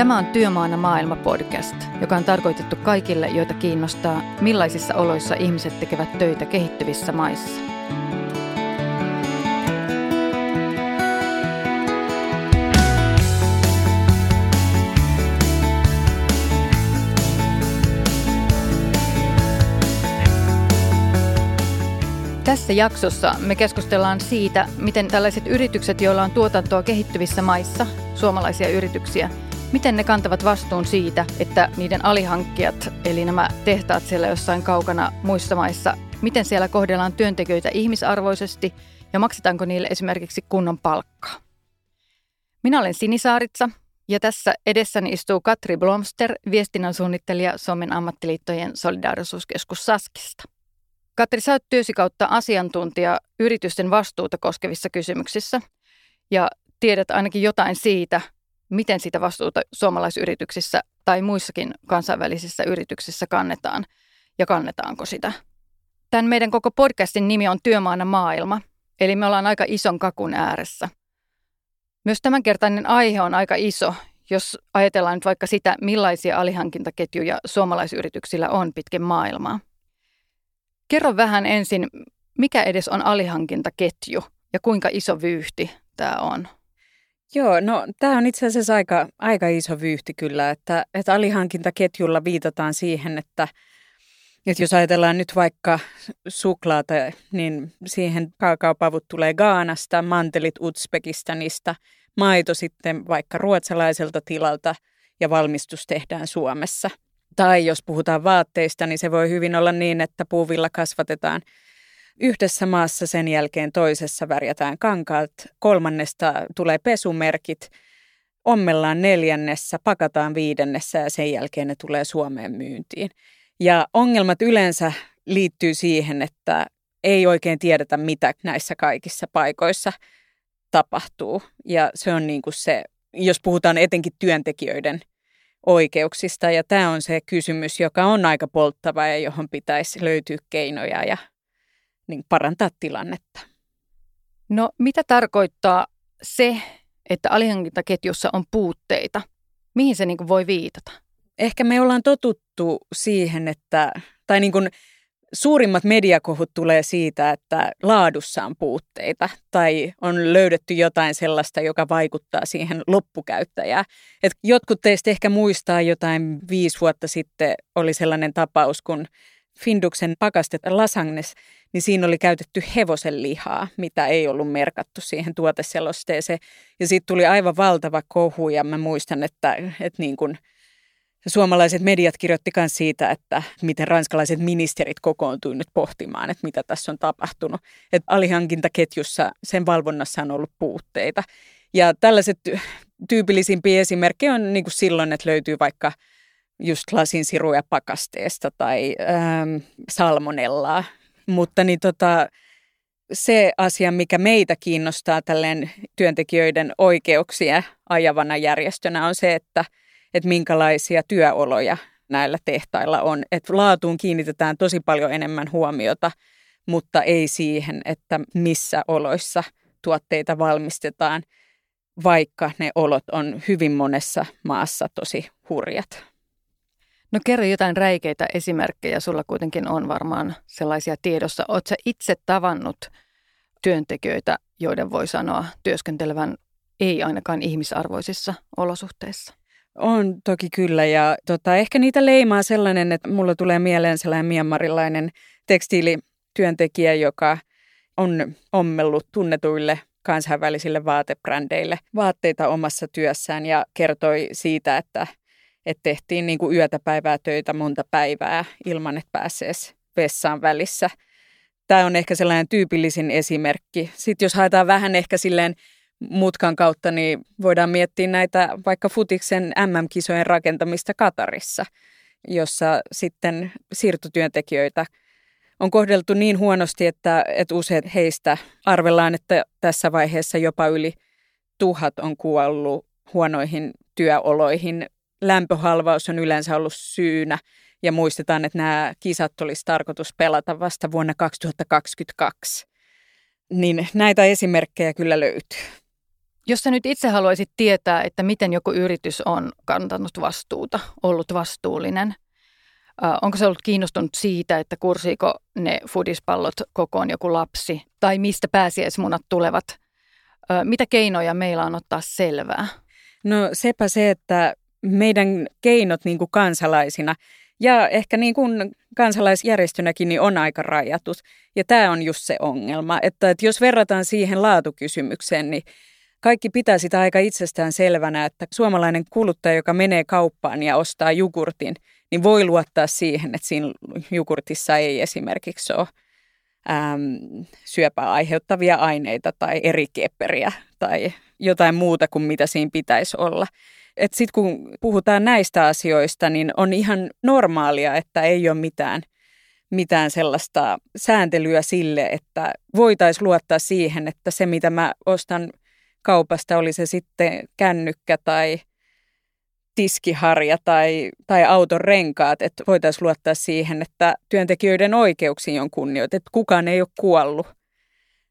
Tämä on Työmaana maailma podcast, joka on tarkoitettu kaikille, joita kiinnostaa, millaisissa oloissa ihmiset tekevät töitä kehittyvissä maissa. Tässä jaksossa me keskustellaan siitä, miten tällaiset yritykset, joilla on tuotantoa kehittyvissä maissa, suomalaisia yrityksiä, miten ne kantavat vastuun siitä, että niiden alihankkijat, eli nämä tehtaat siellä jossain kaukana muissa maissa, miten siellä kohdellaan työntekijöitä ihmisarvoisesti ja maksetaanko niille esimerkiksi kunnon palkkaa. Minä olen Sinisaaritsa ja tässä edessäni istuu Katri Blomster, viestinnän suunnittelija Suomen ammattiliittojen solidaarisuuskeskus Saskista. Katri, sä oot työsi kautta asiantuntija yritysten vastuuta koskevissa kysymyksissä ja tiedät ainakin jotain siitä, miten sitä vastuuta suomalaisyrityksissä tai muissakin kansainvälisissä yrityksissä kannetaan ja kannetaanko sitä. Tämän meidän koko podcastin nimi on Työmaana maailma, eli me ollaan aika ison kakun ääressä. Myös tämänkertainen aihe on aika iso, jos ajatellaan nyt vaikka sitä, millaisia alihankintaketjuja suomalaisyrityksillä on pitkin maailmaa. Kerro vähän ensin, mikä edes on alihankintaketju ja kuinka iso vyyhti tämä on? Joo, no tämä on itse asiassa aika, aika iso vyyhti kyllä, että, että alihankintaketjulla viitataan siihen, että, että jos ajatellaan nyt vaikka suklaata, niin siihen kaakaopavut tulee Gaanasta, mantelit Uzbekistanista, maito sitten vaikka ruotsalaiselta tilalta ja valmistus tehdään Suomessa. Tai jos puhutaan vaatteista, niin se voi hyvin olla niin, että puuvilla kasvatetaan yhdessä maassa, sen jälkeen toisessa värjätään kankaat, kolmannesta tulee pesumerkit, ommellaan neljännessä, pakataan viidennessä ja sen jälkeen ne tulee Suomeen myyntiin. Ja ongelmat yleensä liittyy siihen, että ei oikein tiedetä, mitä näissä kaikissa paikoissa tapahtuu. Ja se on niin kuin se, jos puhutaan etenkin työntekijöiden oikeuksista. Ja tämä on se kysymys, joka on aika polttava ja johon pitäisi löytyä keinoja ja niin parantaa tilannetta. No mitä tarkoittaa se, että alihankintaketjussa on puutteita? Mihin se niin voi viitata? Ehkä me ollaan totuttu siihen, että, tai niin kuin suurimmat mediakohut tulee siitä, että laadussa on puutteita tai on löydetty jotain sellaista, joka vaikuttaa siihen loppukäyttäjään. Et jotkut teistä ehkä muistaa jotain viisi vuotta sitten oli sellainen tapaus, kun Finduksen pakastet lasagnes, niin siinä oli käytetty hevosen lihaa, mitä ei ollut merkattu siihen tuoteselosteeseen. Ja siitä tuli aivan valtava kohu ja mä muistan, että, että niin kuin – suomalaiset mediat kirjoitti myös siitä, että miten ranskalaiset ministerit kokoontuivat nyt pohtimaan, että mitä tässä on tapahtunut. Että alihankintaketjussa sen valvonnassa on ollut puutteita. Ja tällaiset tyypillisimpiä esimerkkejä on niin kuin silloin, että löytyy vaikka just lasinsiruja pakasteesta tai ähm, salmonellaa. Mutta niin tota, se asia, mikä meitä kiinnostaa tälleen työntekijöiden oikeuksia ajavana järjestönä on se, että – että minkälaisia työoloja näillä tehtailla on. Että laatuun kiinnitetään tosi paljon enemmän huomiota, mutta ei siihen, että missä oloissa tuotteita valmistetaan, vaikka ne olot on hyvin monessa maassa tosi hurjat. No kerro jotain räikeitä esimerkkejä. Sulla kuitenkin on varmaan sellaisia tiedossa. Oletko itse tavannut työntekijöitä, joiden voi sanoa työskentelevän ei ainakaan ihmisarvoisissa olosuhteissa? On toki kyllä ja tota, ehkä niitä leimaa sellainen, että mulla tulee mieleen sellainen mianmarilainen tekstiilityöntekijä, joka on ommellut tunnetuille kansainvälisille vaatebrändeille vaatteita omassa työssään ja kertoi siitä, että, että tehtiin niin kuin yötä päivää töitä monta päivää ilman, että pääsee vessaan välissä. Tämä on ehkä sellainen tyypillisin esimerkki. Sitten jos haetaan vähän ehkä silleen mutkan kautta, niin voidaan miettiä näitä vaikka futiksen MM-kisojen rakentamista Katarissa, jossa sitten siirtotyöntekijöitä on kohdeltu niin huonosti, että, että useat heistä arvellaan, että tässä vaiheessa jopa yli tuhat on kuollut huonoihin työoloihin. Lämpöhalvaus on yleensä ollut syynä ja muistetaan, että nämä kisat olisi tarkoitus pelata vasta vuonna 2022. Niin näitä esimerkkejä kyllä löytyy. Jos sä nyt itse haluaisit tietää, että miten joku yritys on kantanut vastuuta, ollut vastuullinen, onko se ollut kiinnostunut siitä, että kursiiko ne fudispallot kokoon joku lapsi, tai mistä pääsiäismunat tulevat? Mitä keinoja meillä on ottaa selvää? No sepä se, että meidän keinot niin kuin kansalaisina ja ehkä niin kuin kansalaisjärjestönäkin niin on aika rajatut. Ja tämä on just se ongelma, että, että jos verrataan siihen laatukysymykseen, niin kaikki pitää sitä aika itsestään selvänä, että suomalainen kuluttaja, joka menee kauppaan ja ostaa jogurtin, niin voi luottaa siihen, että siinä jogurtissa ei esimerkiksi ole äm, syöpää aiheuttavia aineita tai eri kepperiä tai jotain muuta kuin mitä siinä pitäisi olla. Sitten kun puhutaan näistä asioista, niin on ihan normaalia, että ei ole mitään, mitään sellaista sääntelyä sille, että voitaisiin luottaa siihen, että se mitä mä ostan kaupasta, oli se sitten kännykkä tai tiskiharja tai, tai auton renkaat, että voitaisiin luottaa siihen, että työntekijöiden oikeuksiin on kunnioitettu, että kukaan ei ole kuollut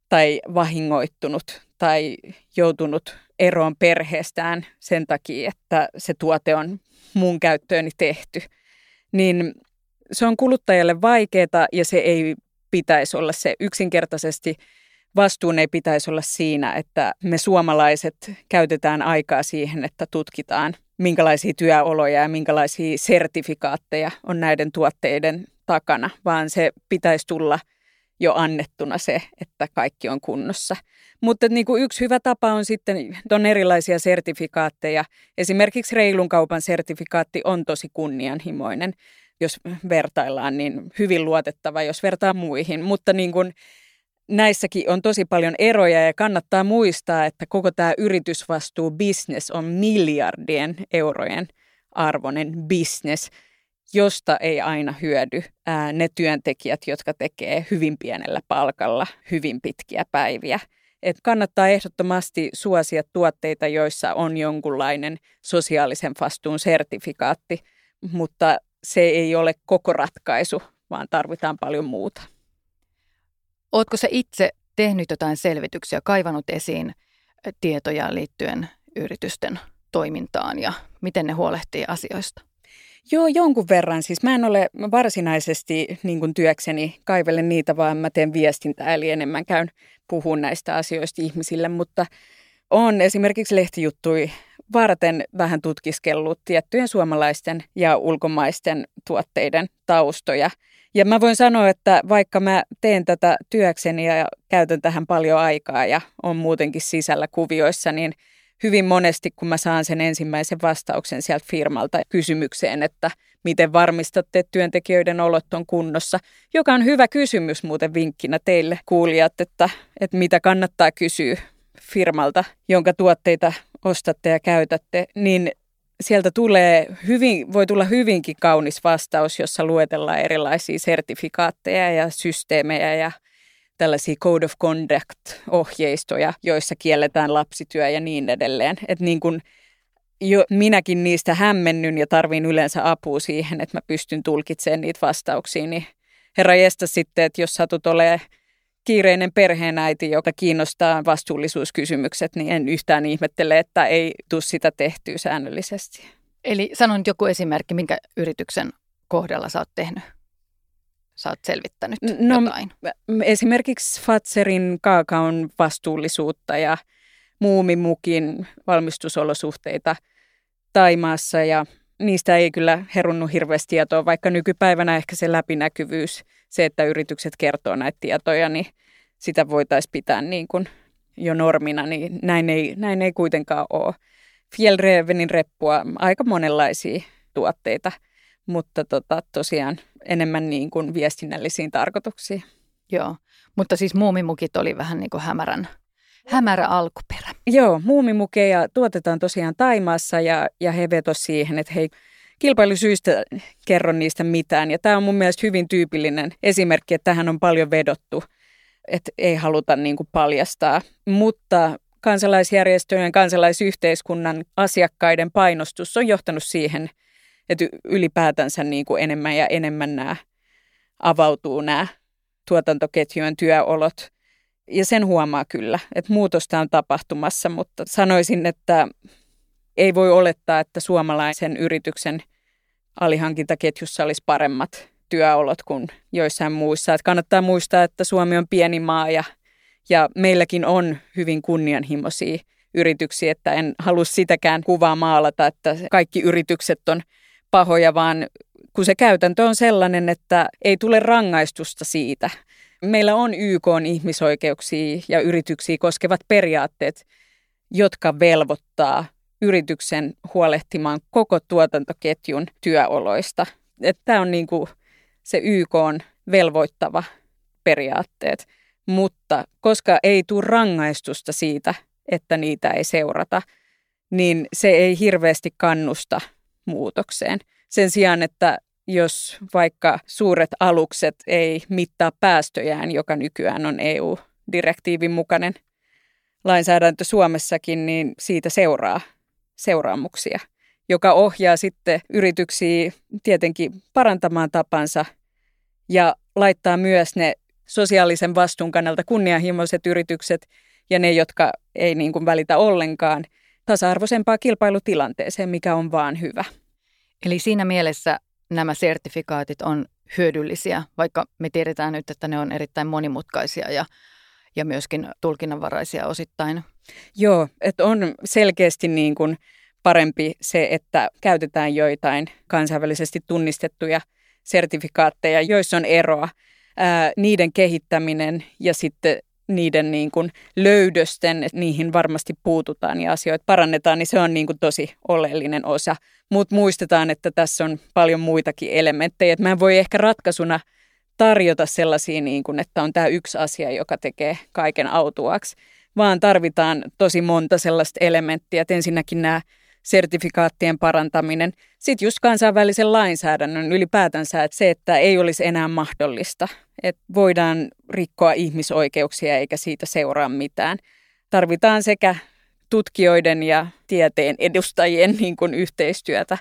tai vahingoittunut tai joutunut eroon perheestään sen takia, että se tuote on mun käyttööni tehty. Niin se on kuluttajalle vaikeaa ja se ei pitäisi olla se yksinkertaisesti vastuun ei pitäisi olla siinä, että me suomalaiset käytetään aikaa siihen, että tutkitaan, minkälaisia työoloja ja minkälaisia sertifikaatteja on näiden tuotteiden takana, vaan se pitäisi tulla jo annettuna se, että kaikki on kunnossa. Mutta niin kuin yksi hyvä tapa on sitten, on erilaisia sertifikaatteja. Esimerkiksi reilun kaupan sertifikaatti on tosi kunnianhimoinen, jos vertaillaan, niin hyvin luotettava, jos vertaa muihin. Mutta niin kuin näissäkin on tosi paljon eroja ja kannattaa muistaa, että koko tämä yritysvastuu business on miljardien eurojen arvoinen business, josta ei aina hyödy ää, ne työntekijät, jotka tekee hyvin pienellä palkalla hyvin pitkiä päiviä. Et kannattaa ehdottomasti suosia tuotteita, joissa on jonkunlainen sosiaalisen vastuun sertifikaatti, mutta se ei ole koko ratkaisu, vaan tarvitaan paljon muuta. Oletko se itse tehnyt jotain selvityksiä, kaivannut esiin tietoja liittyen yritysten toimintaan ja miten ne huolehtii asioista? Joo, jonkun verran. Siis mä en ole varsinaisesti niin kuin työkseni kaivelen niitä, vaan mä teen viestintää, eli enemmän käyn puhun näistä asioista ihmisille, mutta on esimerkiksi lehtijuttui varten vähän tutkiskellut tiettyjen suomalaisten ja ulkomaisten tuotteiden taustoja – ja mä voin sanoa, että vaikka mä teen tätä työkseni ja käytän tähän paljon aikaa ja on muutenkin sisällä kuvioissa, niin hyvin monesti, kun mä saan sen ensimmäisen vastauksen sieltä firmalta kysymykseen, että miten varmistatte, että työntekijöiden olot on kunnossa, joka on hyvä kysymys muuten vinkkinä teille kuulijat, että, että mitä kannattaa kysyä firmalta, jonka tuotteita ostatte ja käytätte, niin sieltä tulee hyvin, voi tulla hyvinkin kaunis vastaus, jossa luetellaan erilaisia sertifikaatteja ja systeemejä ja tällaisia code of conduct-ohjeistoja, joissa kielletään lapsityö ja niin edelleen. Et niin kun jo minäkin niistä hämmennyn ja tarvin yleensä apua siihen, että mä pystyn tulkitsemaan niitä vastauksia, niin herra jestä sitten, että jos satut olemaan kiireinen perheenäiti, joka kiinnostaa vastuullisuuskysymykset, niin en yhtään ihmettele, että ei tule sitä tehtyä säännöllisesti. Eli sano nyt joku esimerkki, minkä yrityksen kohdalla sä oot tehnyt? Sä oot selvittänyt no, jotain. Esimerkiksi Fatserin kaakaon vastuullisuutta ja muumimukin valmistusolosuhteita Taimaassa ja niistä ei kyllä herunnut hirveästi tietoa, vaikka nykypäivänä ehkä se läpinäkyvyys, se, että yritykset kertoo näitä tietoja, niin sitä voitaisiin pitää niin kuin jo normina, niin näin ei, näin ei kuitenkaan ole. Fjellrevenin reppua, aika monenlaisia tuotteita, mutta tota, tosiaan enemmän niin kuin viestinnällisiin tarkoituksiin. Joo, mutta siis muumimukit oli vähän niin kuin hämärän, hämärä alkuperä. Joo, muumimukeja tuotetaan tosiaan Taimaassa ja, ja he vetosivat siihen, että hei, kilpailusyistä kerro niistä mitään. Ja tämä on mun mielestä hyvin tyypillinen esimerkki, että tähän on paljon vedottu – että ei haluta niin kuin paljastaa. Mutta kansalaisjärjestöjen ja kansalaisyhteiskunnan asiakkaiden painostus on johtanut siihen, että ylipäätänsä niin kuin enemmän ja enemmän nämä avautuu nämä tuotantoketjujen työolot. Ja sen huomaa kyllä, että muutosta on tapahtumassa, mutta sanoisin, että ei voi olettaa, että suomalaisen yrityksen alihankintaketjussa olisi paremmat työolot kuin joissain muissa. Että kannattaa muistaa, että Suomi on pieni maa ja, ja meilläkin on hyvin kunnianhimoisia yrityksiä, että en halua sitäkään kuvaa maalata, että kaikki yritykset on pahoja, vaan kun se käytäntö on sellainen, että ei tule rangaistusta siitä. Meillä on YK on ihmisoikeuksia ja yrityksiä koskevat periaatteet, jotka velvoittaa yrityksen huolehtimaan koko tuotantoketjun työoloista. Tämä on niin kuin se YK on velvoittava periaatteet, mutta koska ei tule rangaistusta siitä, että niitä ei seurata, niin se ei hirveästi kannusta muutokseen. Sen sijaan, että jos vaikka suuret alukset ei mittaa päästöjään, joka nykyään on EU-direktiivin mukainen lainsäädäntö Suomessakin, niin siitä seuraa seuraamuksia, joka ohjaa sitten yrityksiä tietenkin parantamaan tapansa ja laittaa myös ne sosiaalisen vastuun kannalta kunnianhimoiset yritykset ja ne, jotka ei niin kuin välitä ollenkaan, tasa-arvoisempaa kilpailutilanteeseen, mikä on vaan hyvä. Eli siinä mielessä nämä sertifikaatit on hyödyllisiä, vaikka me tiedetään nyt, että ne on erittäin monimutkaisia ja, ja myöskin tulkinnanvaraisia osittain. Joo, että on selkeästi niin kuin parempi se, että käytetään joitain kansainvälisesti tunnistettuja sertifikaatteja, joissa on eroa. Ää, niiden kehittäminen ja sitten niiden niin kuin löydösten, niihin varmasti puututaan ja asioita parannetaan, niin se on niin kuin tosi oleellinen osa. Mutta muistetaan, että tässä on paljon muitakin elementtejä. Et mä en voi ehkä ratkaisuna tarjota sellaisia, niin kuin, että on tämä yksi asia, joka tekee kaiken autuaksi, vaan tarvitaan tosi monta sellaista elementtiä. Et ensinnäkin nämä sertifikaattien parantaminen. Sitten just kansainvälisen lainsäädännön ylipäätänsä, että se, että ei olisi enää mahdollista, että voidaan rikkoa ihmisoikeuksia eikä siitä seuraa mitään. Tarvitaan sekä tutkijoiden ja tieteen edustajien niin kuin yhteistyötä.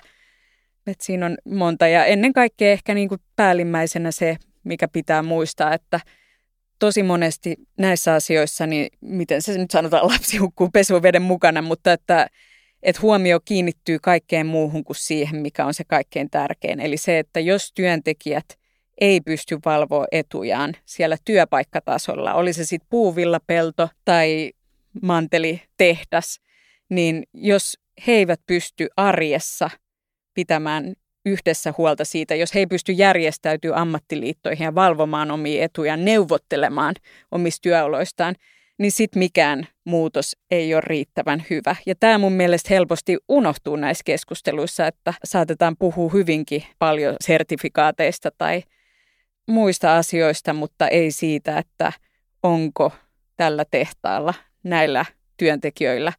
Et siinä on monta ja ennen kaikkea ehkä niin kuin päällimmäisenä se, mikä pitää muistaa, että tosi monesti näissä asioissa, niin miten se nyt sanotaan, lapsi hukkuu pesuveden mukana, mutta että että huomio kiinnittyy kaikkeen muuhun kuin siihen, mikä on se kaikkein tärkein. Eli se, että jos työntekijät ei pysty valvoa etujaan siellä työpaikkatasolla, oli se sitten puuvillapelto tai mantelitehdas, niin jos he eivät pysty arjessa pitämään yhdessä huolta siitä, jos he ei pysty järjestäytyä ammattiliittoihin ja valvomaan omia etujaan, neuvottelemaan omista työoloistaan, niin sitten mikään muutos ei ole riittävän hyvä. Ja tämä mun mielestä helposti unohtuu näissä keskusteluissa, että saatetaan puhua hyvinkin paljon sertifikaateista tai muista asioista, mutta ei siitä, että onko tällä tehtaalla näillä työntekijöillä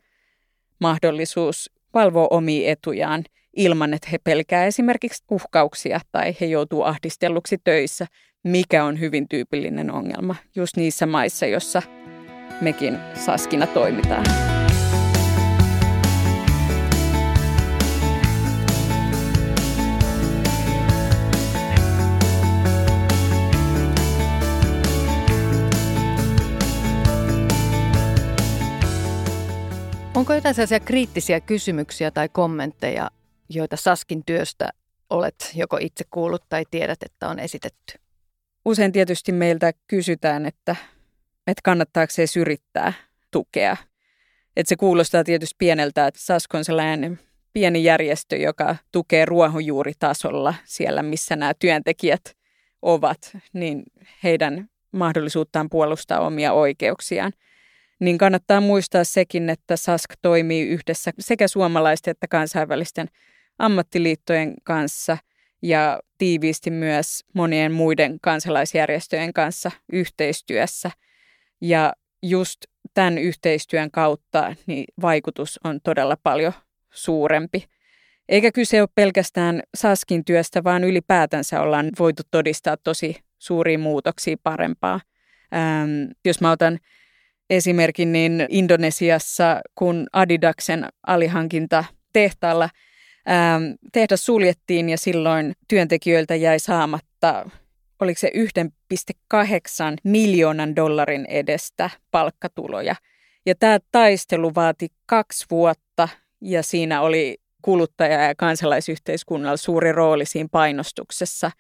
mahdollisuus valvoa omia etujaan ilman, että he pelkää esimerkiksi uhkauksia tai he joutuu ahdistelluksi töissä, mikä on hyvin tyypillinen ongelma just niissä maissa, jossa mekin Saskina toimitaan. Onko jotain sellaisia kriittisiä kysymyksiä tai kommentteja, joita Saskin työstä olet joko itse kuullut tai tiedät, että on esitetty? Usein tietysti meiltä kysytään, että että kannattaako se yrittää tukea. Et se kuulostaa tietysti pieneltä, että Sasko on sellainen pieni järjestö, joka tukee ruohonjuuritasolla siellä, missä nämä työntekijät ovat, niin heidän mahdollisuuttaan puolustaa omia oikeuksiaan. Niin kannattaa muistaa sekin, että SASK toimii yhdessä sekä suomalaisten että kansainvälisten ammattiliittojen kanssa ja tiiviisti myös monien muiden kansalaisjärjestöjen kanssa yhteistyössä – ja just tämän yhteistyön kautta niin vaikutus on todella paljon suurempi. Eikä kyse ole pelkästään Saskin työstä, vaan ylipäätänsä ollaan voitu todistaa tosi suuria muutoksia parempaa. Ähm, jos mä otan esimerkin, niin Indonesiassa, kun Adidaksen alihankinta tehtaalla ähm, tehdas suljettiin ja silloin työntekijöiltä jäi saamatta oliko se 1,8 miljoonan dollarin edestä palkkatuloja. Ja tämä taistelu vaati kaksi vuotta ja siinä oli kuluttaja- ja kansalaisyhteiskunnalla suuri rooli siinä painostuksessa.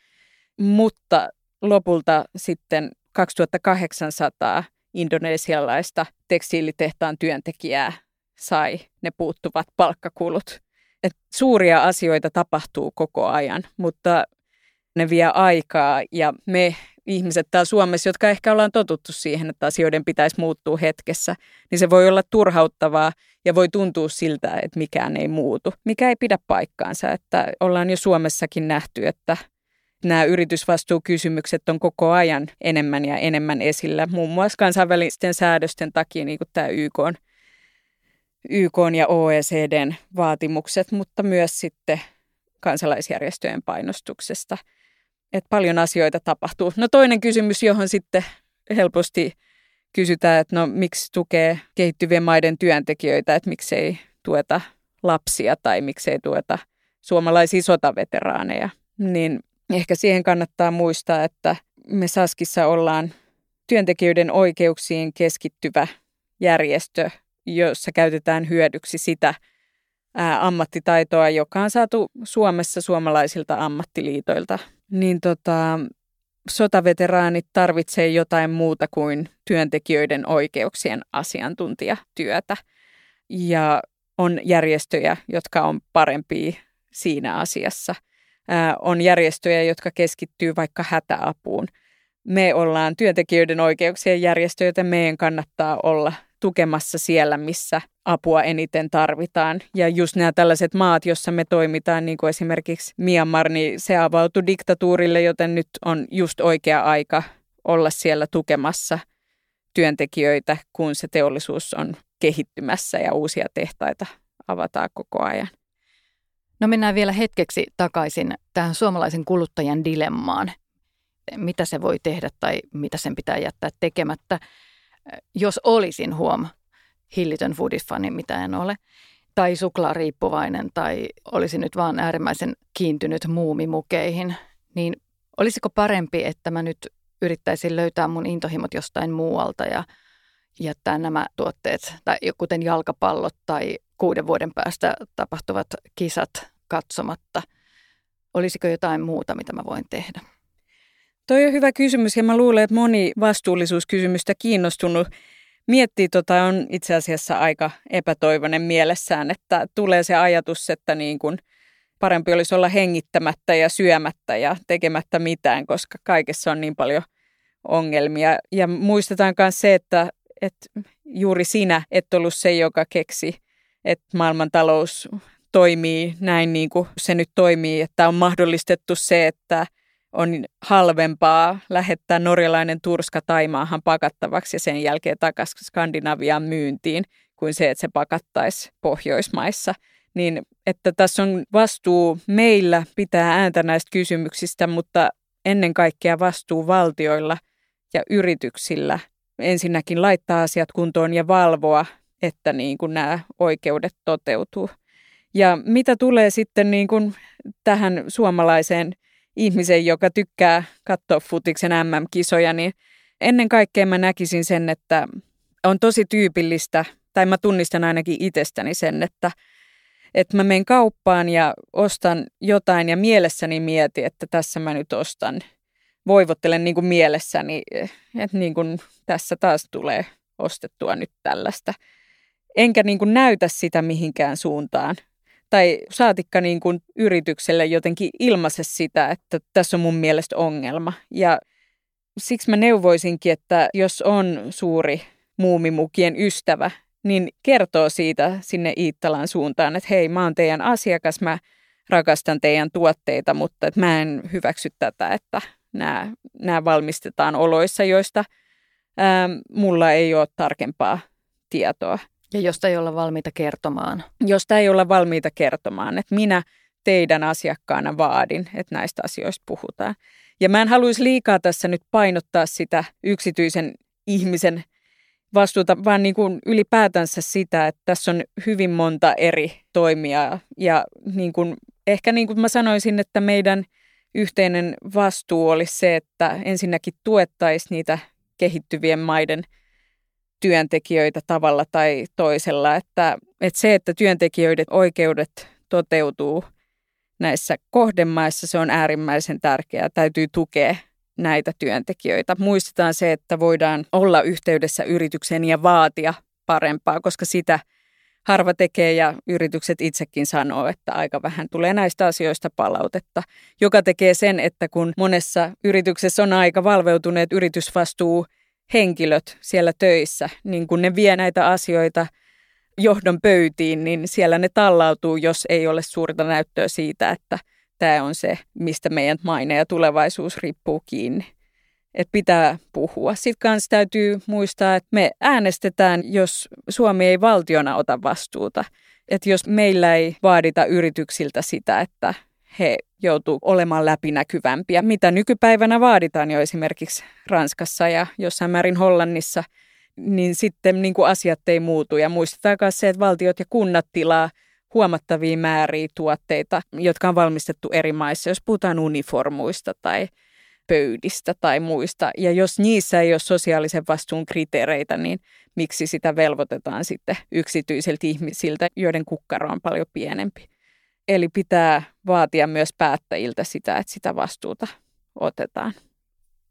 Mutta lopulta sitten 2800 indonesialaista tekstiilitehtaan työntekijää sai ne puuttuvat palkkakulut. Et suuria asioita tapahtuu koko ajan, mutta ne vie aikaa ja me ihmiset täällä Suomessa, jotka ehkä ollaan totuttu siihen, että asioiden pitäisi muuttua hetkessä, niin se voi olla turhauttavaa ja voi tuntua siltä, että mikään ei muutu, mikä ei pidä paikkaansa. Että ollaan jo Suomessakin nähty, että nämä yritysvastuukysymykset on koko ajan enemmän ja enemmän esillä, muun muassa kansainvälisten säädösten takia, niin kuin tämä YK on, YK ja OECDn vaatimukset, mutta myös sitten kansalaisjärjestöjen painostuksesta. Että paljon asioita tapahtuu. No toinen kysymys, johon sitten helposti kysytään, että no miksi tukee kehittyvien maiden työntekijöitä, että miksei tueta lapsia tai miksei tueta suomalaisia sotaveteraaneja, niin Ehkä siihen kannattaa muistaa, että me Saskissa ollaan työntekijöiden oikeuksiin keskittyvä järjestö, jossa käytetään hyödyksi sitä ää, ammattitaitoa, joka on saatu Suomessa suomalaisilta ammattiliitoilta. Niin tota, sotaveteraanit tarvitsee jotain muuta kuin työntekijöiden oikeuksien asiantuntijatyötä. Ja on järjestöjä, jotka on parempia siinä asiassa – on järjestöjä, jotka keskittyy vaikka hätäapuun. Me ollaan työntekijöiden oikeuksien järjestö, joten meidän kannattaa olla tukemassa siellä, missä apua eniten tarvitaan. Ja just nämä tällaiset maat, joissa me toimitaan, niin kuin esimerkiksi Myanmar, niin se avautui diktatuurille, joten nyt on just oikea aika olla siellä tukemassa työntekijöitä, kun se teollisuus on kehittymässä ja uusia tehtaita avataan koko ajan. No mennään vielä hetkeksi takaisin tähän suomalaisen kuluttajan dilemmaan. Mitä se voi tehdä tai mitä sen pitää jättää tekemättä, jos olisin huom hillitön foodifani, mitä en ole, tai suklaariippuvainen tai olisin nyt vaan äärimmäisen kiintynyt muumimukeihin, niin olisiko parempi, että mä nyt yrittäisin löytää mun intohimot jostain muualta ja jättää nämä tuotteet, tai kuten jalkapallot tai kuuden vuoden päästä tapahtuvat kisat katsomatta. Olisiko jotain muuta, mitä mä voin tehdä? Toi on hyvä kysymys ja mä luulen, että moni vastuullisuuskysymystä kiinnostunut miettii tota on itse asiassa aika epätoivoinen mielessään, että tulee se ajatus, että niin kuin parempi olisi olla hengittämättä ja syömättä ja tekemättä mitään, koska kaikessa on niin paljon ongelmia. Ja muistetaan myös se, että, että juuri sinä et ollut se, joka keksi että maailmantalous toimii näin niin kuin se nyt toimii, että on mahdollistettu se, että on halvempaa lähettää norjalainen turska Taimaahan pakattavaksi ja sen jälkeen takaisin Skandinavian myyntiin kuin se, että se pakattaisi Pohjoismaissa. Niin että tässä on vastuu meillä pitää ääntä näistä kysymyksistä, mutta ennen kaikkea vastuu valtioilla ja yrityksillä ensinnäkin laittaa asiat kuntoon ja valvoa että niin kuin nämä oikeudet toteutuu. Ja mitä tulee sitten niin kuin tähän suomalaiseen ihmiseen, joka tykkää katsoa futiksen MM-kisoja, niin ennen kaikkea mä näkisin sen, että on tosi tyypillistä, tai mä tunnistan ainakin itsestäni sen, että, että mä menen kauppaan ja ostan jotain ja mielessäni mietin, että tässä mä nyt ostan. Voivottelen niin kuin mielessäni, että niin kuin tässä taas tulee ostettua nyt tällaista enkä niin kuin näytä sitä mihinkään suuntaan. Tai saatikka niin kuin yritykselle jotenkin ilmaise sitä, että tässä on mun mielestä ongelma. Ja siksi mä neuvoisinkin, että jos on suuri muumimukien ystävä, niin kertoo siitä sinne Iittalan suuntaan, että hei, mä oon teidän asiakas, mä rakastan teidän tuotteita, mutta että mä en hyväksy tätä, että nämä, nämä valmistetaan oloissa, joista ää, mulla ei ole tarkempaa tietoa. Ja josta ei olla valmiita kertomaan. Josta ei olla valmiita kertomaan, että minä teidän asiakkaana vaadin, että näistä asioista puhutaan. Ja mä en haluaisi liikaa tässä nyt painottaa sitä yksityisen ihmisen vastuuta, vaan niin kuin ylipäätänsä sitä, että tässä on hyvin monta eri toimijaa. Ja niin kuin, ehkä niin kuin mä sanoisin, että meidän yhteinen vastuu olisi se, että ensinnäkin tuettaisiin niitä kehittyvien maiden työntekijöitä tavalla tai toisella. Että, että se, että työntekijöiden oikeudet toteutuu näissä kohdemaissa, se on äärimmäisen tärkeää. Täytyy tukea näitä työntekijöitä. Muistetaan se, että voidaan olla yhteydessä yritykseen ja vaatia parempaa, koska sitä harva tekee ja yritykset itsekin sanoo, että aika vähän tulee näistä asioista palautetta, joka tekee sen, että kun monessa yrityksessä on aika valveutuneet yritysvastuu henkilöt siellä töissä, niin kun ne vie näitä asioita johdon pöytiin, niin siellä ne tallautuu, jos ei ole suurta näyttöä siitä, että tämä on se, mistä meidän maine ja tulevaisuus riippuu kiinni. Että pitää puhua. Sitten kanssa täytyy muistaa, että me äänestetään, jos Suomi ei valtiona ota vastuuta. Että jos meillä ei vaadita yrityksiltä sitä, että he joutuu olemaan läpinäkyvämpiä, mitä nykypäivänä vaaditaan jo esimerkiksi Ranskassa ja jossain määrin Hollannissa, niin sitten niin kuin asiat ei muutu. Ja muistetaan myös se, että valtiot ja kunnat tilaa huomattavia määriä tuotteita, jotka on valmistettu eri maissa, jos puhutaan uniformuista tai pöydistä tai muista. Ja jos niissä ei ole sosiaalisen vastuun kriteereitä, niin miksi sitä velvoitetaan sitten yksityisiltä ihmisiltä, joiden kukkaro on paljon pienempi. Eli pitää vaatia myös päättäjiltä sitä, että sitä vastuuta otetaan.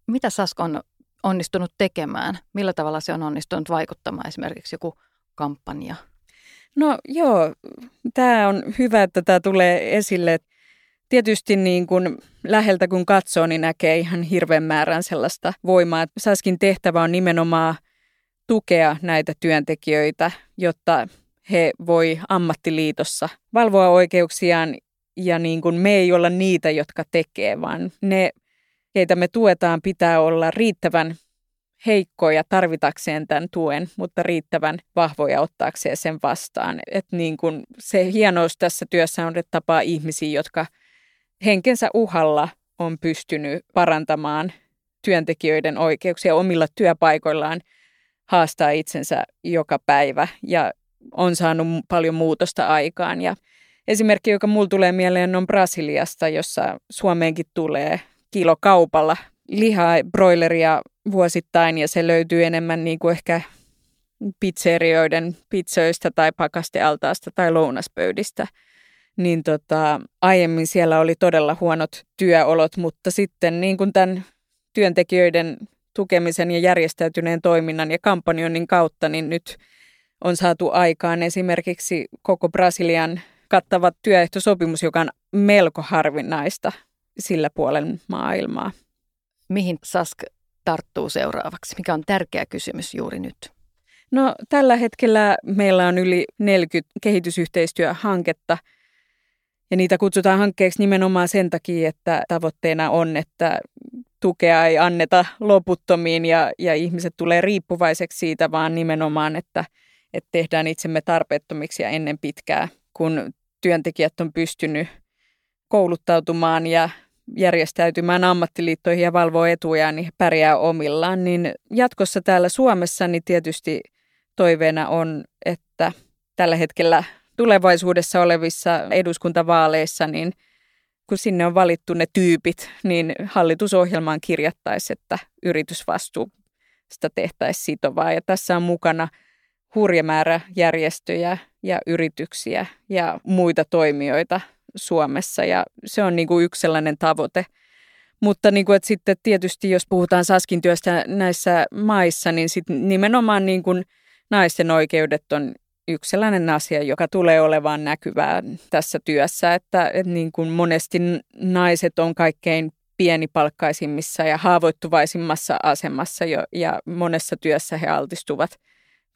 Mitä Sask on onnistunut tekemään? Millä tavalla se on onnistunut vaikuttamaan esimerkiksi joku kampanja? No joo, tämä on hyvä, että tämä tulee esille. Tietysti niin kun läheltä kun katsoo, niin näkee ihan hirveän määrän sellaista voimaa. Saskin tehtävä on nimenomaan tukea näitä työntekijöitä, jotta he voi ammattiliitossa valvoa oikeuksiaan ja niin kuin me ei olla niitä, jotka tekee, vaan ne, keitä me tuetaan, pitää olla riittävän heikkoja tarvitakseen tämän tuen, mutta riittävän vahvoja ottaakseen sen vastaan. Et niin kuin se hienous tässä työssä on, että tapaa ihmisiä, jotka henkensä uhalla on pystynyt parantamaan työntekijöiden oikeuksia omilla työpaikoillaan, haastaa itsensä joka päivä ja on saanut paljon muutosta aikaan. Ja esimerkki, joka mulla tulee mieleen, on Brasiliasta, jossa Suomeenkin tulee kilokaupalla lihaa, broileria vuosittain ja se löytyy enemmän niin kuin ehkä pizzerioiden pizzoista tai pakastealtaasta tai lounaspöydistä. Niin tota, aiemmin siellä oli todella huonot työolot, mutta sitten niin kuin tämän työntekijöiden tukemisen ja järjestäytyneen toiminnan ja kampanjoinnin kautta, niin nyt on saatu aikaan esimerkiksi koko Brasilian kattava työehtosopimus, joka on melko harvinaista sillä puolen maailmaa. Mihin Sask tarttuu seuraavaksi? Mikä on tärkeä kysymys juuri nyt? No tällä hetkellä meillä on yli 40 kehitysyhteistyöhanketta ja niitä kutsutaan hankkeeksi nimenomaan sen takia, että tavoitteena on, että tukea ei anneta loputtomiin ja, ja ihmiset tulee riippuvaiseksi siitä, vaan nimenomaan, että, että tehdään itsemme tarpeettomiksi ja ennen pitkää, kun työntekijät on pystynyt kouluttautumaan ja järjestäytymään ammattiliittoihin ja valvoo etuja, niin pärjää omillaan. Niin jatkossa täällä Suomessa niin tietysti toiveena on, että tällä hetkellä tulevaisuudessa olevissa eduskuntavaaleissa, niin kun sinne on valittu ne tyypit, niin hallitusohjelmaan kirjattaisi, että yritysvastuu sitä tehtäisiin sitovaa. Ja tässä on mukana hurja määrä järjestöjä ja yrityksiä ja muita toimijoita Suomessa ja se on niin kuin yksi sellainen tavoite. Mutta niin kuin, että sitten tietysti jos puhutaan Saskin työstä näissä maissa, niin sitten nimenomaan niin kuin naisten oikeudet on yksi sellainen asia, joka tulee olemaan näkyvää tässä työssä, että, että niin kuin monesti naiset on kaikkein pienipalkkaisimmissa ja haavoittuvaisimmassa asemassa jo, ja monessa työssä he altistuvat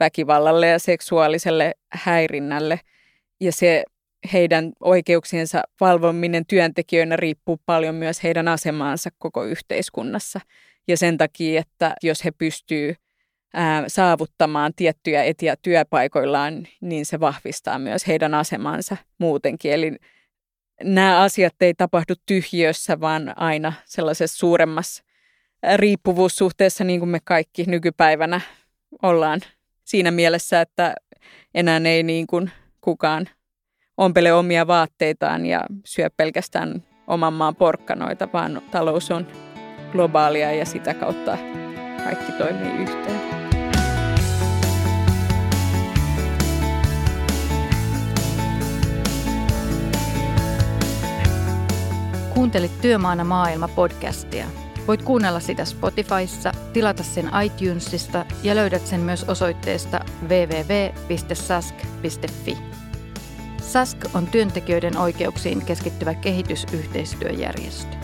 väkivallalle ja seksuaaliselle häirinnälle. Ja se heidän oikeuksiensa valvominen työntekijöinä riippuu paljon myös heidän asemaansa koko yhteiskunnassa. Ja sen takia, että jos he pystyvät saavuttamaan tiettyjä etiä työpaikoillaan, niin se vahvistaa myös heidän asemansa muutenkin. Eli nämä asiat ei tapahdu tyhjössä, vaan aina sellaisessa suuremmassa riippuvuussuhteessa, niin kuin me kaikki nykypäivänä ollaan siinä mielessä, että enää ei niin kuin kukaan ompele omia vaatteitaan ja syö pelkästään oman maan porkkanoita, vaan talous on globaalia ja sitä kautta kaikki toimii yhteen. Kuuntelit Työmaana maailma podcastia. Voit kuunnella sitä Spotifyssa, tilata sen iTunesista ja löydät sen myös osoitteesta www.sask.fi. SASK on työntekijöiden oikeuksiin keskittyvä kehitysyhteistyöjärjestö.